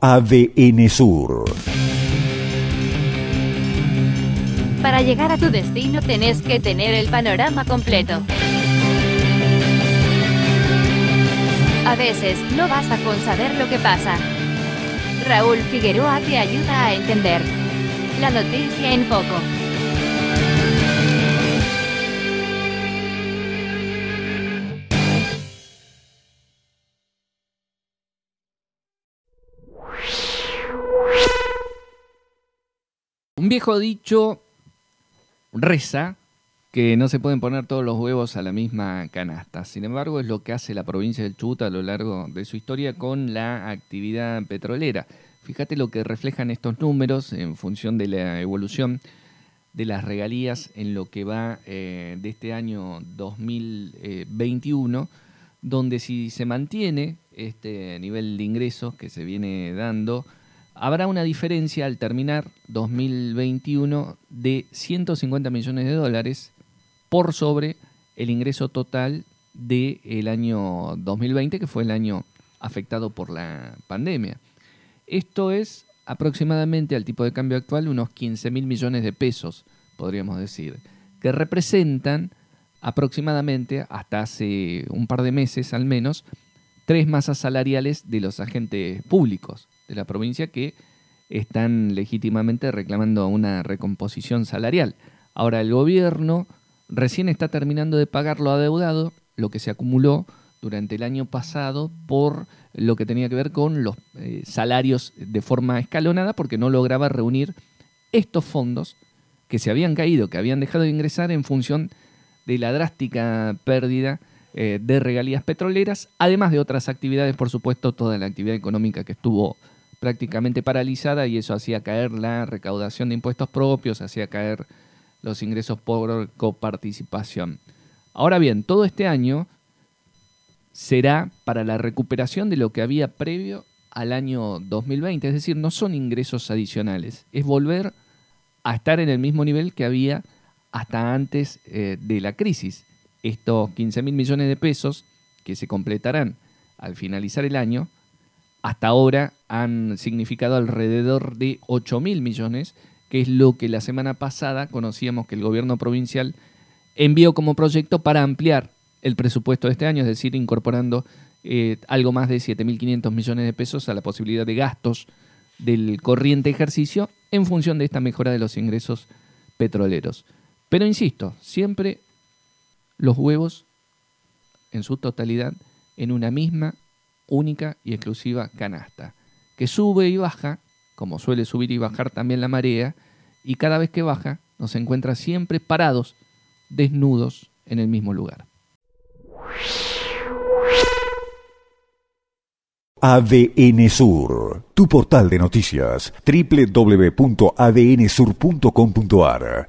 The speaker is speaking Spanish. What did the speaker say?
ADN Sur. Para llegar a tu destino tenés que tener el panorama completo. A veces no basta con saber lo que pasa. Raúl Figueroa te ayuda a entender. La noticia en foco. Un viejo dicho reza que no se pueden poner todos los huevos a la misma canasta. Sin embargo, es lo que hace la provincia del Chubut a lo largo de su historia con la actividad petrolera. Fíjate lo que reflejan estos números en función de la evolución de las regalías en lo que va eh, de este año 2021, donde si se mantiene este nivel de ingresos que se viene dando, habrá una diferencia al terminar 2021 de 150 millones de dólares por sobre el ingreso total del año 2020, que fue el año afectado por la pandemia. Esto es aproximadamente al tipo de cambio actual unos 15 mil millones de pesos, podríamos decir, que representan aproximadamente, hasta hace un par de meses al menos, tres masas salariales de los agentes públicos de la provincia que están legítimamente reclamando una recomposición salarial. Ahora el gobierno recién está terminando de pagar lo adeudado, lo que se acumuló durante el año pasado por lo que tenía que ver con los eh, salarios de forma escalonada, porque no lograba reunir estos fondos que se habían caído, que habían dejado de ingresar en función de la drástica pérdida eh, de regalías petroleras, además de otras actividades, por supuesto, toda la actividad económica que estuvo prácticamente paralizada y eso hacía caer la recaudación de impuestos propios, hacía caer los ingresos por coparticipación. Ahora bien, todo este año será para la recuperación de lo que había previo al año 2020, es decir, no son ingresos adicionales, es volver a estar en el mismo nivel que había hasta antes eh, de la crisis. Estos 15 mil millones de pesos que se completarán al finalizar el año hasta ahora han significado alrededor de 8 mil millones, que es lo que la semana pasada conocíamos que el gobierno provincial envió como proyecto para ampliar el presupuesto de este año, es decir, incorporando eh, algo más de 7.500 millones de pesos a la posibilidad de gastos del corriente ejercicio en función de esta mejora de los ingresos petroleros. Pero insisto, siempre los huevos en su totalidad en una misma única y exclusiva canasta, que sube y baja, como suele subir y bajar también la marea, y cada vez que baja nos encuentra siempre parados, desnudos en el mismo lugar. ADN Sur, tu portal de noticias, www.adnsur.com.ar